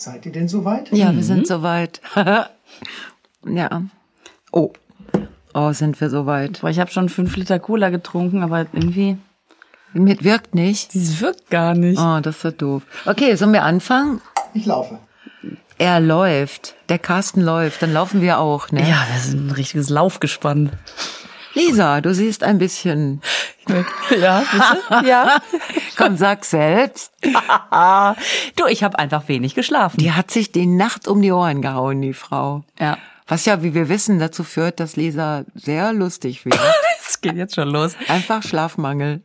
Seid ihr denn soweit? Ja, wir sind soweit. ja. Oh. Oh, sind wir soweit. Boah, ich habe schon fünf Liter Cola getrunken, aber irgendwie, Mit wirkt nicht. dieses wirkt gar nicht. Oh, das ist so doof. Okay, sollen wir anfangen? Ich laufe. Er läuft. Der Carsten läuft. Dann laufen wir auch, ne? Ja, wir sind ein richtiges Laufgespann. Lisa, du siehst ein bisschen. Ja, bitte? Ja. Komm, sag selbst. du, ich habe einfach wenig geschlafen. Die hat sich die Nacht um die Ohren gehauen, die Frau. Ja. Was ja, wie wir wissen, dazu führt, dass Lisa sehr lustig wird. Es geht jetzt schon los. Einfach Schlafmangel.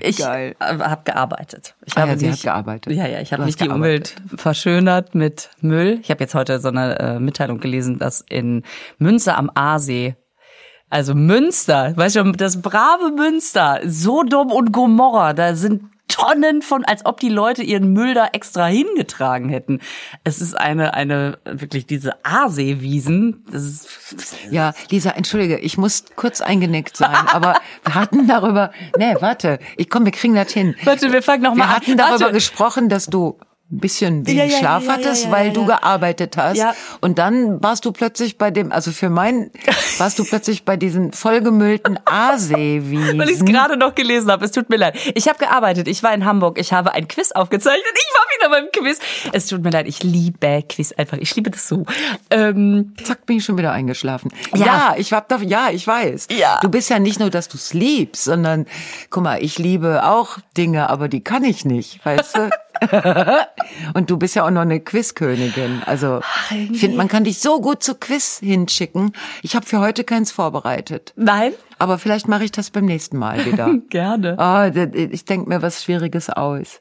Ich habe gearbeitet. Ich Ah habe ja, sie nicht, hat gearbeitet. Ja, ja, ich habe nicht die gearbeitet. Umwelt verschönert mit Müll. Ich habe jetzt heute so eine äh, Mitteilung gelesen, dass in Münster am Aasee, also Münster, weißt du, das brave Münster, Sodom und Gomorra, da sind Tonnen von, als ob die Leute ihren Müll da extra hingetragen hätten. Es ist eine, eine, wirklich diese Aaseewiesen, Ja, Lisa, entschuldige, ich muss kurz eingenickt sein, aber wir hatten darüber, nee, warte, ich komm, wir kriegen das hin. Warte, wir fangen noch mal Wir an. hatten darüber Warte. gesprochen, dass du ein bisschen wenig Ja, ja, Schlaf ja, hattest, weil du gearbeitet hast. Ja. Und dann warst du plötzlich bei dem, also für mein, warst du plötzlich bei diesen vollgemüllten Aaseewiesen. Weil ich es gerade noch gelesen habe. Es tut mir leid. Ich habe gearbeitet. Ich war in Hamburg. Ich habe ein Quiz aufgezeichnet. Ich war wieder beim Quiz. Es tut mir leid. Ich liebe Quiz einfach. Ich liebe das so. Ähm, Zack, bin ich schon wieder eingeschlafen. Ja. Ja, ich hab da, ja, ich weiß. Ja. Du bist ja nicht nur, dass du es liebst, sondern, guck mal, ich liebe auch Dinge, aber die kann ich nicht, weißt du? Und du bist ja auch noch eine Quizkönigin. Also, ich finde, man kann dich so gut zu Quiz hinschicken. Ich habe für heute keins vorbereitet. nein. Aber vielleicht mache ich das beim nächsten Mal wieder. Gerne. Ah, ich denke mir was Schwieriges aus.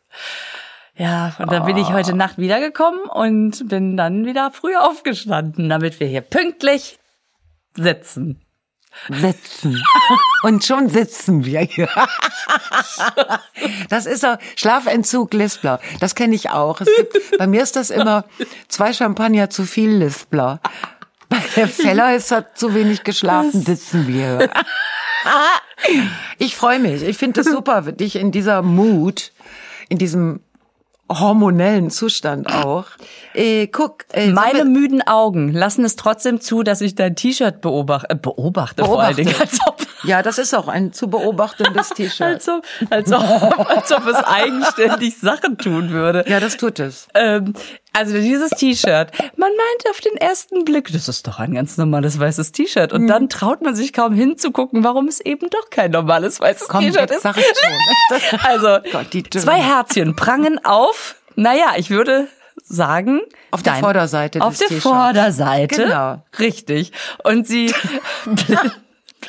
Ja, und dann bin ich heute Nacht wiedergekommen und bin dann wieder früh aufgestanden, damit wir hier pünktlich sitzen. Sitzen. Und schon sitzen wir hier. Das ist auch Schlafentzug Lispler. Das kenne ich auch. Es gibt, bei mir ist das immer zwei Champagner zu viel Lispler. Bei der Feller ist er zu wenig geschlafen, sitzen wir. hier. Ich freue mich. Ich finde es super, dich in dieser Mut, in diesem hormonellen Zustand auch. Äh, guck, äh, Meine müden Augen lassen es trotzdem zu, dass ich dein T-Shirt beobachte, äh, beobachte, vor allen Dingen, als ob, ja, das ist auch ein zu beobachtendes T-Shirt. als ob, als ob, als ob es eigenständig Sachen tun würde. Ja, das tut es. Ähm, also dieses T-Shirt, man meint auf den ersten Blick, das ist doch ein ganz normales weißes T-Shirt. Mhm. Und dann traut man sich kaum hinzugucken, warum es eben doch kein normales weißes T-Shirt ist. sag ich schon. Also Gott, zwei Herzchen prangen auf. Naja, ich würde sagen Auf der dein- Vorderseite Auf der. Vorderseite. Genau. Richtig. Und sie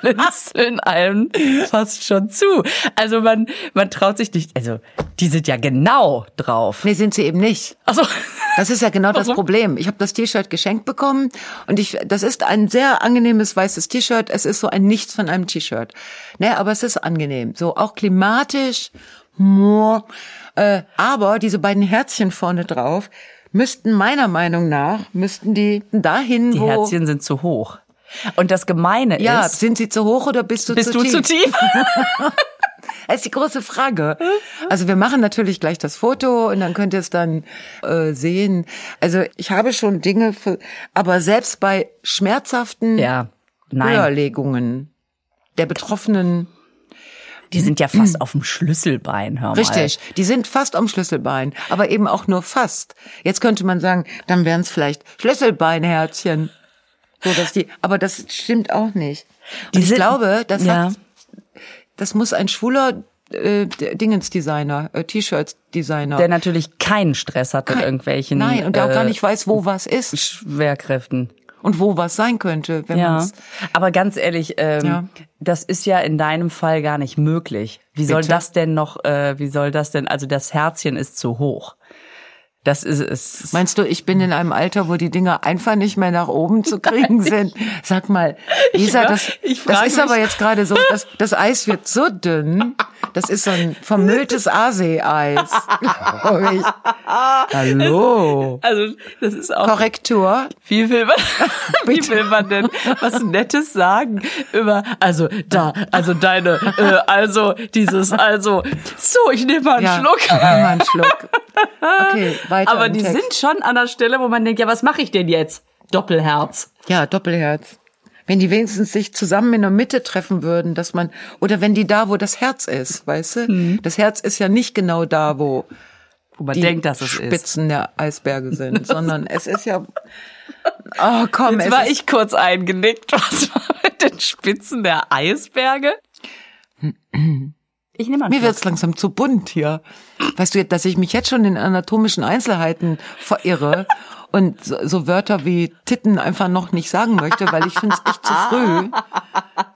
blinzeln einem fast schon zu. Also man, man traut sich nicht, also die sind ja genau drauf. Nee, sind sie eben nicht. Also, Das ist ja genau das Warum? Problem. Ich habe das T-Shirt geschenkt bekommen und ich, das ist ein sehr angenehmes weißes T-Shirt. Es ist so ein Nichts von einem T-Shirt. Ne, aber es ist angenehm. So auch klimatisch. Äh, aber diese beiden Herzchen vorne drauf müssten meiner Meinung nach, müssten die dahin, die wo... Herzchen sind zu hoch. Und das Gemeine ja, ist, sind sie zu hoch oder bist du bist zu du tief? zu tief? Das ist die große Frage. Also wir machen natürlich gleich das Foto und dann könnt ihr es dann äh, sehen. Also ich habe schon Dinge, für, aber selbst bei schmerzhaften ja. Höherlegungen der Betroffenen, Die sind ja fast auf dem Schlüsselbein, hör mal. richtig, die sind fast am Schlüsselbein, aber eben auch nur fast. Jetzt könnte man sagen, dann wären es vielleicht Schlüsselbeinherzchen. So, dass die, aber das stimmt auch nicht. Und Die ich sind- glaube, das ja. hat das muss ein schwuler äh, Dingensdesigner, äh, T-Shirts-Designer. Der natürlich keinen Stress hat mit Kein- irgendwelchen Nein, und der auch gar äh, nicht weiß, wo was ist Schwerkräften. und wo was sein könnte, wenn Ja, man's. aber ganz ehrlich, ähm, Ja. das ist ja in deinem Fall gar nicht möglich. Wie soll Bitte? das denn noch, äh, wie soll das denn, also das Herzchen ist zu hoch. Das ist es. Meinst du, ich bin in einem Alter, wo die Dinger einfach nicht mehr nach oben zu kriegen sind? Sag mal, Lisa, Ja, das, ich das ist aber mich- jetzt gerade so, das, das Eis wird so dünn, Das ist so ein vermülltes Aasee-Eis, glaube ich. Hallo. Also, das ist auch. Korrektur. Wie will man, wie will man denn was Nettes sagen über, also da, also deine, äh, also dieses, also, so, ich nehme mal einen Ja, Schluck. nimm mal einen Schluck. Okay, weiter Aber die Text. sind schon an der Stelle, wo man denkt, ja, was mache ich denn jetzt? Doppelherz. Ja, Doppelherz. Wenn die wenigstens sich zusammen in der Mitte treffen würden, dass man, oder wenn die da, wo das Herz ist, weißt du? Das Herz ist ja nicht genau da, wo Wo man die denkt, dass es ist. Spitzen der Eisberge sind, sondern es ist ja, oh komm, Jetzt war ist, ich kurz eingenickt. Was war mit den Spitzen der Eisberge? Ich nehme einen mir wird's langsam zu bunt hier. Weißt du, dass ich mich jetzt schon in anatomischen Einzelheiten verirre und so, so Wörter wie Titten einfach noch nicht sagen möchte, weil ich finde es echt zu früh.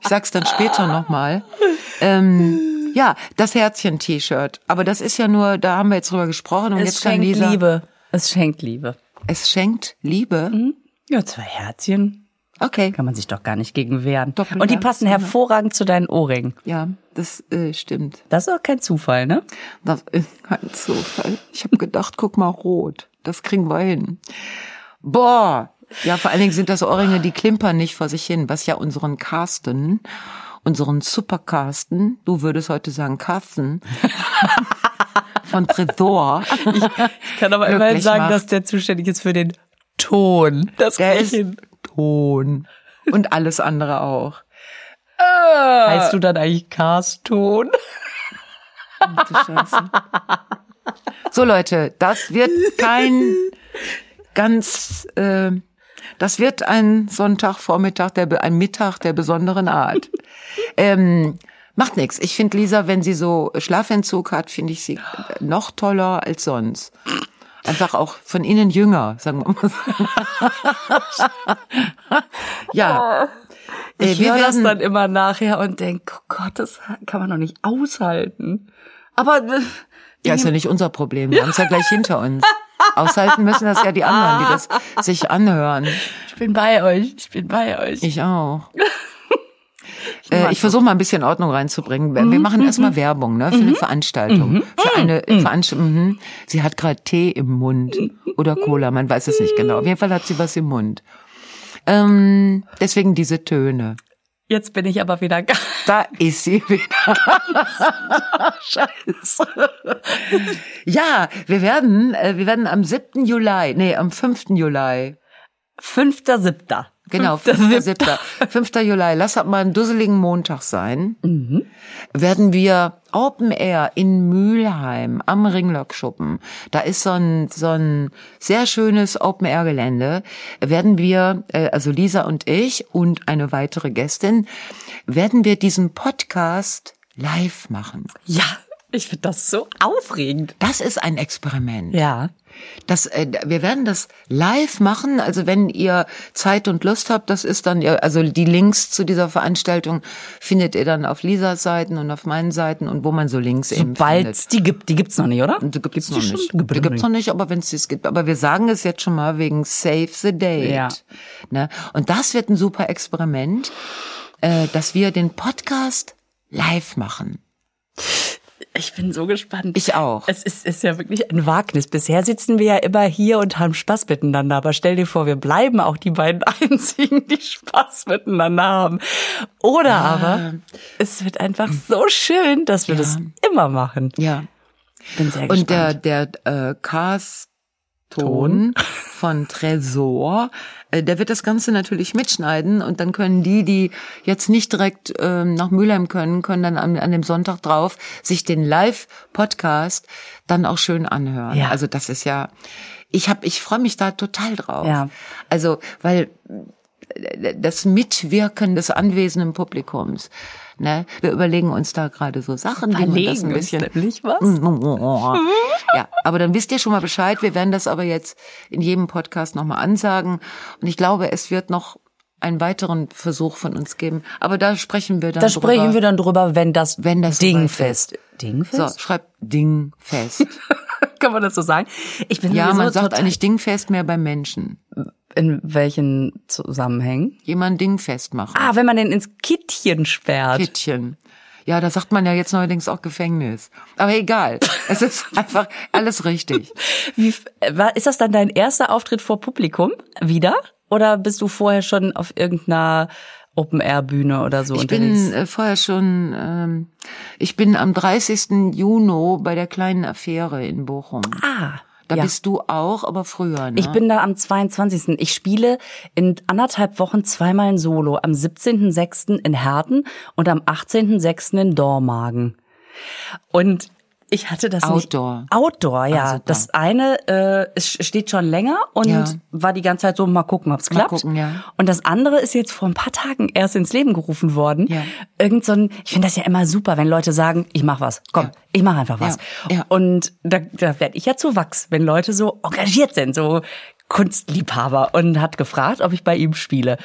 Ich sag's dann später nochmal. Ähm, ja, das Herzchen-T-Shirt. Aber das ist ja nur, da haben wir jetzt drüber gesprochen und Es jetzt kann schenkt Lisa. Liebe. Es schenkt Liebe. Es schenkt Liebe. Ja, zwei Herzchen. Okay. Kann man sich doch gar nicht gegen wehren. Doppelherz, Und die passen hervorragend zu deinen Ohrringen. Ja, das äh, stimmt. Das ist auch kein Zufall, ne? Das ist kein Zufall. Ich habe gedacht, guck mal, rot. Das kriegen wir hin. Boah. Ja, vor allen Dingen sind das Ohrringe, die klimpern nicht vor sich hin, was ja unseren Carsten, unseren Supercarsten, du würdest heute sagen Carsten, von Tresor. Ich kann aber immerhin sagen, macht. dass der zuständig ist für den Ton. Das Der ist hin. Ton. Und alles andere auch. Heißt du dann eigentlich Scheiße. So Leute, das wird kein ganz, äh, das wird ein Sonntagvormittag, der ein Mittag der besonderen Art. ähm, macht nix. Ich finde Lisa, wenn sie so Schlafentzug hat, finde ich sie noch toller als sonst. Einfach auch von innen jünger, sagen wir mal. so. ja. Äh, Ich wir höre das dann immer nachher und denke, oh Gott, das kann man doch nicht aushalten. Aber äh, Ja, ist ja nicht unser Problem. Wir haben es ja gleich hinter uns. Aushalten müssen das ja die anderen, die das sich anhören. ich bin bei euch. Ich bin bei euch. Ich auch. Äh, ich versuche mal ein bisschen Ordnung reinzubringen. Wir wir machen erstmal Werbung ne, für eine Veranstaltung. Für eine Veranstaltung. Mhm. Sie hat gerade Tee im Mund oder Cola, man weiß es nicht genau. Auf jeden Fall hat sie was im Mund. Ähm, deswegen diese Töne. Jetzt bin ich aber wieder gar Da ist sie wieder. Scheiße. Ja, wir werden, äh, wir werden am 7. Juli, nee, am 5. Juli. fünfter, siebter. Genau, Fünfter, 5. 7. 5. Juli, lass das mal einen dusseligen Montag sein, Mhm. werden wir Open Air in Mülheim am Ringlockschuppen, da ist so ein, so ein sehr schönes Open Air Gelände, werden wir, äh, also Lisa und ich und eine weitere Gästin, werden wir diesen Podcast live machen. Ja, ich finde das so aufregend. Das ist ein Experiment. Ja. Das, äh, wir werden das live machen. Also wenn ihr Zeit und Lust habt, das ist dann, ja, also die Links zu dieser Veranstaltung findet ihr dann auf Lisas Seiten und auf meinen Seiten und wo man so Links eben Sobald findet. es die gibt, die gibt's noch nicht, oder? Die gibt's die noch schon? nicht. Gibt Die noch gibt's noch nicht, aber wenn es das gibt. Aber wir sagen es jetzt schon mal wegen Save the Date. Ja. Ne? Und das wird ein super Experiment, äh, dass wir den Podcast live machen. Ich bin so gespannt. Ich auch. Es ist, ist ja wirklich ein Wagnis. Bisher sitzen wir ja immer hier und haben Spaß miteinander. Aber stell dir vor, wir bleiben auch die beiden einzigen, die Spaß miteinander haben. Oder aber es wird einfach so schön, dass wir das immer machen. Ja. Bin sehr Und gespannt. der, der äh, Cast-Ton von Tresor, äh, der wird das Ganze natürlich mitschneiden und dann können die, die jetzt nicht direkt ähm, nach Mülheim können, können dann an, an dem Sonntag drauf sich den Live-Podcast dann auch schön anhören. Ja. Also das ist ja, ich hab, ich freue mich da total drauf. Ja. Also, weil äh, das Mitwirken des anwesenden Publikums. Ne? Wir überlegen uns da gerade so Sachen, wie man das ein bisschen nämlich was? ja, aber dann wisst ihr schon mal Bescheid. Wir werden das aber jetzt in jedem Podcast nochmal ansagen. Und ich glaube, es wird noch einen weiteren Versuch von uns geben. Aber da sprechen wir dann Da drüber. sprechen wir dann drüber, wenn das, Wenn das Ding fest. ist. Dingfest? So, schreibt Ding fest. Kann man das so sagen? Ich bin ja, man sagt eigentlich Dingfest mehr beim Menschen. In welchen Zusammenhängen? Jemand Dingfest machen. Ah, wenn man den ins Kittchen sperrt. Kittchen. Ja, da sagt man ja jetzt neuerdings auch Gefängnis. Aber egal. Es ist einfach alles richtig. Wie, war, ist das dann dein erster Auftritt vor Publikum wieder? Oder bist du vorher schon auf irgendeiner Open-Air-Bühne oder so Ich unterwegs? bin äh, vorher schon, ähm, ich bin am 30. Juni bei der kleinen Affäre in Bochum. ah, Da ja. bist du auch, aber früher, ne? Ich bin da am 22. Ich spiele in anderthalb Wochen zweimal ein Solo. Am 17.06. in Herten und am 18.06. in Dormagen. Und ich hatte das Outdoor. nicht. Outdoor, ja. Ah, das eine äh, es steht schon länger und Ja. war die ganze Zeit so, mal gucken, ob's Mal klappt. gucken, ja. Und das andere ist jetzt vor ein paar Tagen erst ins Leben gerufen worden. Ja. Irgend so ein, ich finde das ja immer super, wenn Leute sagen, ich mach was. Komm, Ja. ich mach einfach was. Ja, ja. Und da, da werde ich ja zu Wachs, wenn Leute so engagiert sind, so Kunstliebhaber und hat gefragt, ob ich bei ihm spiele.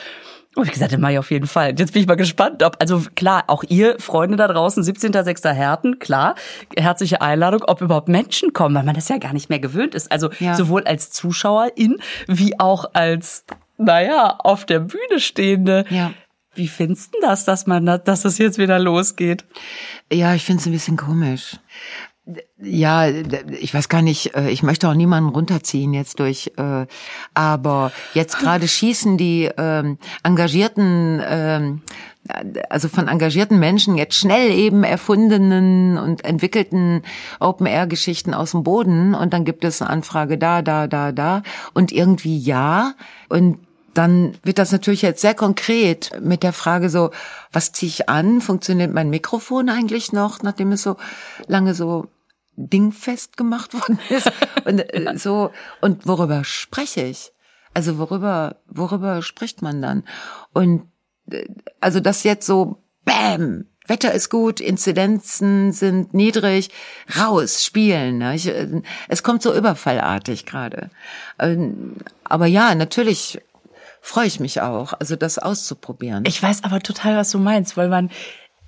Und ich gesagt, das mache ich auf jeden Fall. Jetzt bin ich mal gespannt, ob, also klar, auch ihr Freunde da draußen, 17.06. Herten, klar, herzliche Einladung, ob überhaupt Menschen kommen, weil man das ja gar nicht mehr gewöhnt ist. Also Ja. sowohl als Zuschauerin wie auch als, naja, auf der Bühne stehende. Ja. Wie findest du das, dass man, da- dass es jetzt wieder losgeht? Ja, ich finde es ein bisschen komisch. Ja, ich weiß gar nicht, äh, ich möchte auch niemanden runterziehen jetzt durch, äh, aber jetzt gerade schießen die ähm, engagierten, ähm, also von engagierten Menschen jetzt schnell eben erfundenen und entwickelten Open-Air-Geschichten aus dem Boden und dann gibt es eine Anfrage da, da, da, da und irgendwie ja und dann wird das natürlich jetzt sehr konkret mit der Frage so, was ziehe ich an? Funktioniert mein Mikrofon eigentlich noch, nachdem es so lange so dingfest gemacht worden ist? Und äh, so, und worüber spreche ich? Also worüber, worüber spricht man dann? Und äh, also das jetzt so, bam, Wetter ist gut, Inzidenzen sind niedrig, raus, spielen. Ne? Ich, äh, es kommt so überfallartig gerade. Ähm, Aber ja, natürlich freue ich mich auch, also das auszuprobieren. Ich weiß aber total, was du meinst, weil man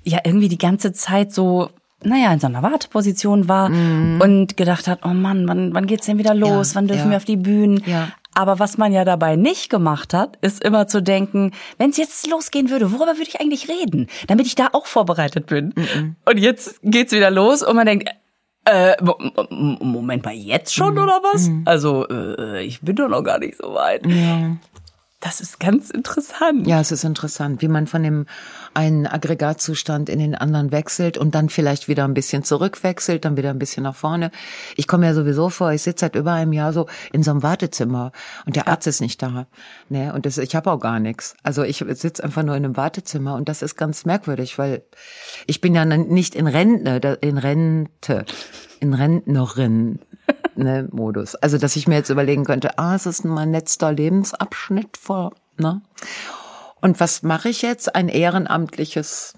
ja irgendwie die ganze Zeit so, naja, in so einer Warteposition war und gedacht hat, oh Mann, wann, wann geht's denn wieder los? Ja, wann dürfen ja. wir auf die Bühnen? Ja. Aber was man ja dabei nicht gemacht hat, ist immer zu denken, wenn es jetzt losgehen würde, worüber würde ich eigentlich reden? Damit ich da auch vorbereitet bin. Und jetzt geht's wieder los und man denkt, äh, Mo- Mo- Moment mal, jetzt schon oder was? Also, äh, ich bin doch noch gar nicht so weit. ja. Das ist ganz interessant. Ja, es ist interessant, wie man von dem einen Aggregatzustand in den anderen wechselt und dann vielleicht wieder ein bisschen zurückwechselt, dann wieder ein bisschen nach vorne. Ich komme ja sowieso vor, ich sitze seit über einem Jahr so in so einem Wartezimmer und der Arzt ist nicht da. Ne? Und das, ich habe auch gar nichts. Also ich sitze einfach nur in einem Wartezimmer und das ist ganz merkwürdig, weil ich bin ja nicht in Rente, in Rente, in Rentnerin. Ne, Modus. Also, dass ich mir jetzt überlegen könnte, ah, es ist mein letzter Lebensabschnitt vor, ne? Und was mache ich jetzt? Ein ehrenamtliches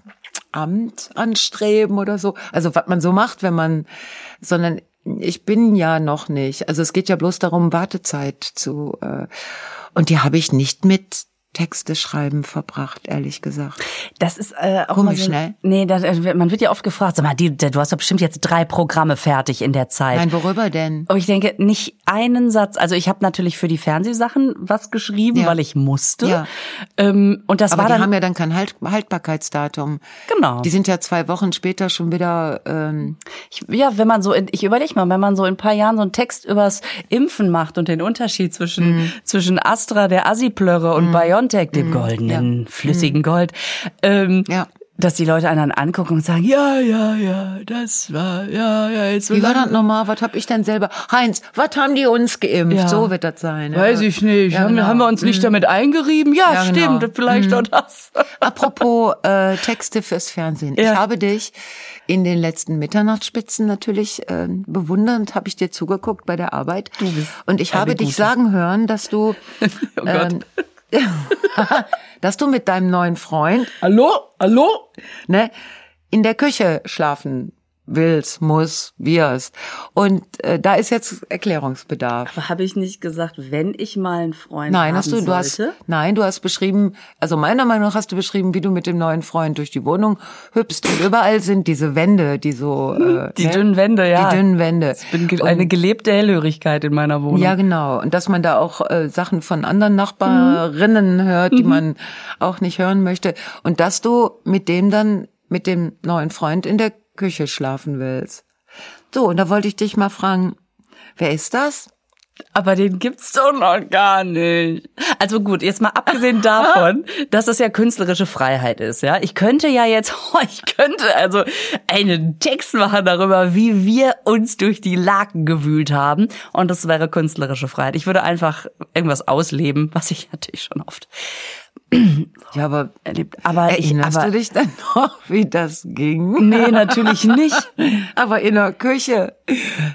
Amt anstreben oder so? Also was man so macht, wenn man, sondern ich bin ja noch nicht. Also es geht ja bloß darum, Wartezeit zu. Äh, und die habe ich nicht mit Texte schreiben verbracht, ehrlich gesagt. Das ist äh, auch Komisch, so, ne? Nee, das, äh, man wird ja oft gefragt, sag mal, die, du hast doch bestimmt jetzt drei Programme fertig in der Zeit. Nein, worüber denn? Aber ich denke, nicht einen Satz. Also ich habe natürlich für die Fernsehsachen was geschrieben, Ja. weil ich musste. Ja. Ähm, und das Aber war die dann haben ja dann kein halt Haltbarkeitsdatum. genau. Die sind ja zwei Wochen später schon wieder. Ähm, Ich, ja, wenn man so, in, ich überlege mal, wenn man so in ein paar Jahren so einen Text übers Impfen macht und den Unterschied zwischen Mhm. zwischen Astra, der Assi-Plörre und BioNTech, dem goldenen flüssigen Gold, ähm, Mhm. Ja. dass die Leute einen angucken und sagen, ja, ja, ja, das war, ja, ja, jetzt so wie war das nochmal? Was hab ich denn selber? Heinz, was haben die uns geimpft? Ja. So wird das sein. Weiß ich nicht. Ja, haben, genau. haben wir uns nicht damit eingerieben? Ja, Ja, genau. stimmt, vielleicht auch das. Apropos äh, Texte fürs Fernsehen. Ja. Ich habe dich in den letzten Mitternachtsspitzen natürlich äh, bewundernd, habe ich dir zugeguckt bei der Arbeit. Du bist Und ich habe dich sagen hören, dass du, Oh ähm, dass du mit deinem neuen Freund Hallo? Hallo? ne, in der Küche schlafen willst, muss, wirst. Und äh, da ist jetzt Erklärungsbedarf. Aber habe ich nicht gesagt, wenn ich mal einen Freund Nein, hast du, du hast, sollte? nein, du hast beschrieben, also meiner Meinung nach hast du beschrieben, wie du mit dem neuen Freund durch die Wohnung hüpfst und überall sind diese Wände, die so, äh, Die ne? dünnen Wände, ja. Die dünnen Wände. Ich bin ge eine gelebte Hellhörigkeit in meiner Wohnung. Ja, genau. Und dass man da auch äh, Sachen von anderen Nachbarinnen hört, die man auch nicht hören möchte. Und dass du mit dem dann mit dem neuen Freund in der Küche schlafen willst. So, und da wollte ich dich mal fragen, wer ist das? Aber den gibt's doch noch gar nicht. Also gut, jetzt mal abgesehen davon, dass das ja künstlerische Freiheit ist, ja. Ich könnte ja jetzt, oh, ich könnte also einen Text machen darüber, wie wir uns durch die Laken gewühlt haben. Und das wäre künstlerische Freiheit. Ich würde einfach irgendwas ausleben, was ich natürlich schon oft Ja, aber erlebt. Aber ich, erinnerst aber, du dich dann noch, wie das ging? Nee, natürlich nicht. Aber in der Küche.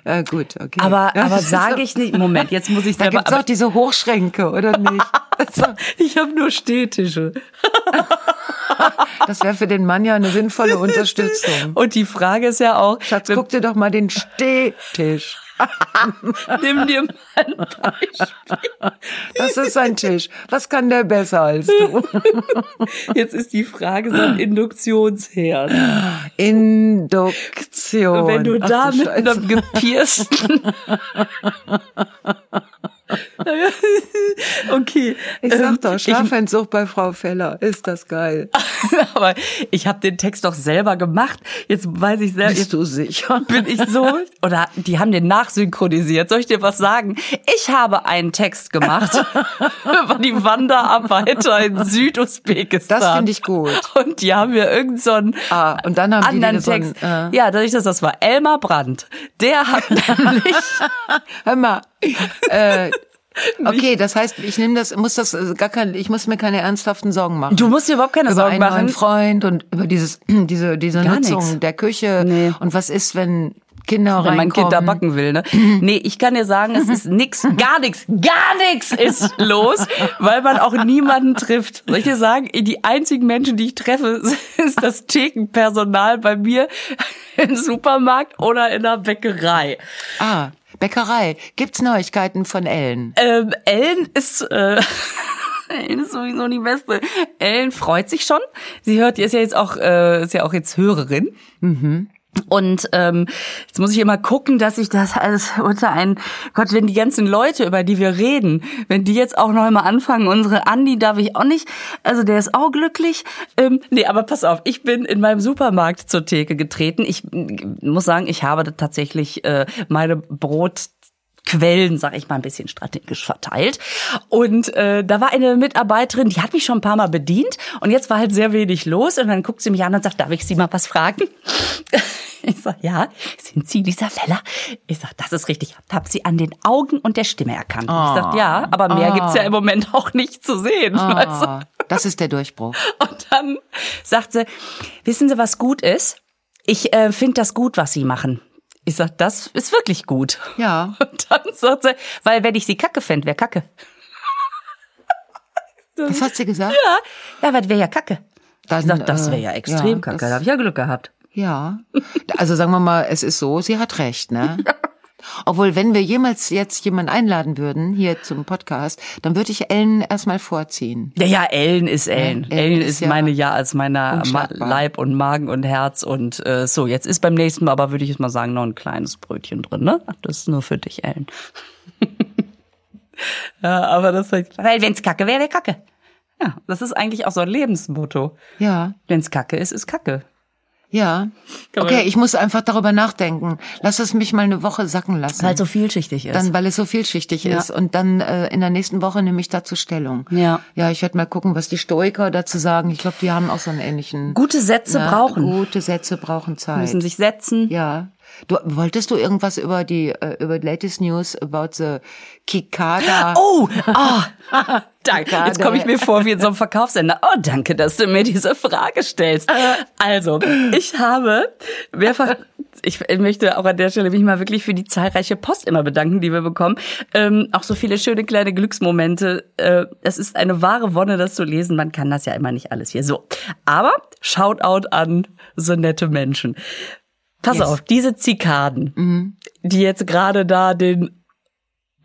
Ja, gut, okay. Aber, aber sage ich nicht, Moment, jetzt muss ich Da selber, gibt's aber auch diese Hochschränke, oder nicht? Also, ich habe nur Stehtische. Das wäre für den Mann ja eine sinnvolle Unterstützung. Und die Frage ist ja auch, Schatz, guck dir doch mal den Stehtisch. nimm dir mal ein Beispiel. Das ist ein Tisch. Was kann der besser als du? Jetzt ist die Frage so ein Induktionsherd. Induktion. Wenn du Ach da mit Scheiße. einem gepiersten. okay. Ich sag ähm, doch, Schlafentzug bei Frau Feller. Ist das geil. aber ich habe den Text doch selber gemacht. Jetzt weiß ich selber. Bist du sicher? bin ich so oder die haben den nachsynchronisiert. Soll ich dir was sagen? Ich habe einen Text gemacht über die Wanderarbeiter in Südusbekistan. Das finde ich gut. Und die haben mir irgend so einen Ah, und dann haben die anderen dir so einen, Text. äh. Ja, dadurch, dass das war Elmar Brandt. Der hat nämlich Hör mal. Äh, okay, das heißt, ich nehme das, muss das äh, gar kein, ich muss mir keine ernsthaften Sorgen machen. Du musst dir überhaupt keine über Sorgen einen machen. neuen Freund und über dieses, diese, diese Gar Nutzung nix. der Küche. Nee. Und was ist, wenn Kinder wenn mein Kind da backen will, ne? Nee, ich kann dir sagen, es ist nix, gar nix, gar nix ist los, weil man auch niemanden trifft. Soll ich dir sagen, die einzigen Menschen, die ich treffe, ist das Thekenpersonal bei mir im Supermarkt oder in der Bäckerei. Ah, Bäckerei. Gibt's Neuigkeiten von Ellen? Ähm, Ellen ist, äh, Ellen ist sowieso die Beste. Ellen freut sich schon. Sie hört, ist ja jetzt auch, äh, ist ja auch jetzt Hörerin. Und ähm, jetzt muss ich immer gucken, dass ich das alles unter einen Gott, wenn die ganzen Leute, über die wir reden, wenn die jetzt auch noch mal anfangen, unsere Andi darf ich auch nicht, also der ist auch glücklich. Ähm, nee, aber pass auf, ich bin in meinem Supermarkt zur Theke getreten. Ich mm, muss sagen, ich habe tatsächlich äh, meine Brot Quellen, sag ich mal, ein bisschen strategisch verteilt. Und äh, da war eine Mitarbeiterin, die hat mich schon ein paar Mal bedient und jetzt war halt sehr wenig los und dann guckt sie mich an und sagt, darf ich Sie mal was fragen? Ich sag, ja, sind Sie Lisa Feller? Ich sag, das ist richtig. Ich hab Sie an den Augen und der Stimme erkannt. Ich sag, ja, aber mehr gibt's ja im Moment auch nicht zu sehen. Weißt du? Ah, das ist der Durchbruch. Und dann sagt sie, wissen Sie, was gut ist? Ich äh, finde das gut, was Sie machen. Ich sag, das ist wirklich gut. Ja. Und dann sagt sie, weil wenn ich sie kacke fänd, wäre kacke. Was hat sie gesagt? Ja, ja, was wäre ja kacke. Dann, Ich sag, das äh, wäre ja extrem kacke. das- Da habe ich ja Glück gehabt. Ja. Also sagen wir mal, es ist so, sie hat recht, ne? Obwohl, wenn wir jemals jetzt jemanden einladen würden, hier zum Podcast, dann würde ich Ellen erstmal vorziehen. Ja, ja, Ellen ist Ellen. Ellen Ellen ist ist ja meine Ja als meiner. Leib und Magen und Herz und äh, so. Jetzt ist beim nächsten Mal aber würde ich jetzt mal sagen noch ein kleines Brötchen drin, ne? Das ist nur für dich, Ellen. ja, aber das ist weil wenn's Kacke wäre, wäre Kacke. Ja, das ist eigentlich auch so ein Lebensmotto. Ja, Wenn's Kacke ist, ist Kacke. Ja. Kann man- Okay, ich muss einfach darüber nachdenken. Lass es mich mal eine Woche sacken lassen. Weil es so vielschichtig ist. dann, weil es so vielschichtig Ja. ist. Und dann äh, in der nächsten Woche nehme ich dazu Stellung. Ja. Ja, ich werde mal gucken, was die Stoiker dazu sagen. Ich glaube, die haben auch so einen ähnlichen. Gute Sätze Ja, brauchen. Gute Sätze brauchen Zeit. Müssen sich setzen. Ja. Du, wolltest du irgendwas über die äh, über latest news about the Kikada? Oh, ah, danke. Jetzt komme ich mir vor wie in so einem Verkaufssender. Oh, danke, dass du mir diese Frage stellst. Also, ich habe mehrfach, ich möchte auch an der Stelle mich mal wirklich für die zahlreiche Post immer bedanken, die wir bekommen. Ähm, auch so viele schöne kleine Glücksmomente. Äh, es ist eine wahre Wonne, das zu lesen. Man kann das ja immer nicht alles hier. So, aber Shoutout an so nette Menschen. Pass Yes. auf, diese Zikaden, die jetzt gerade da den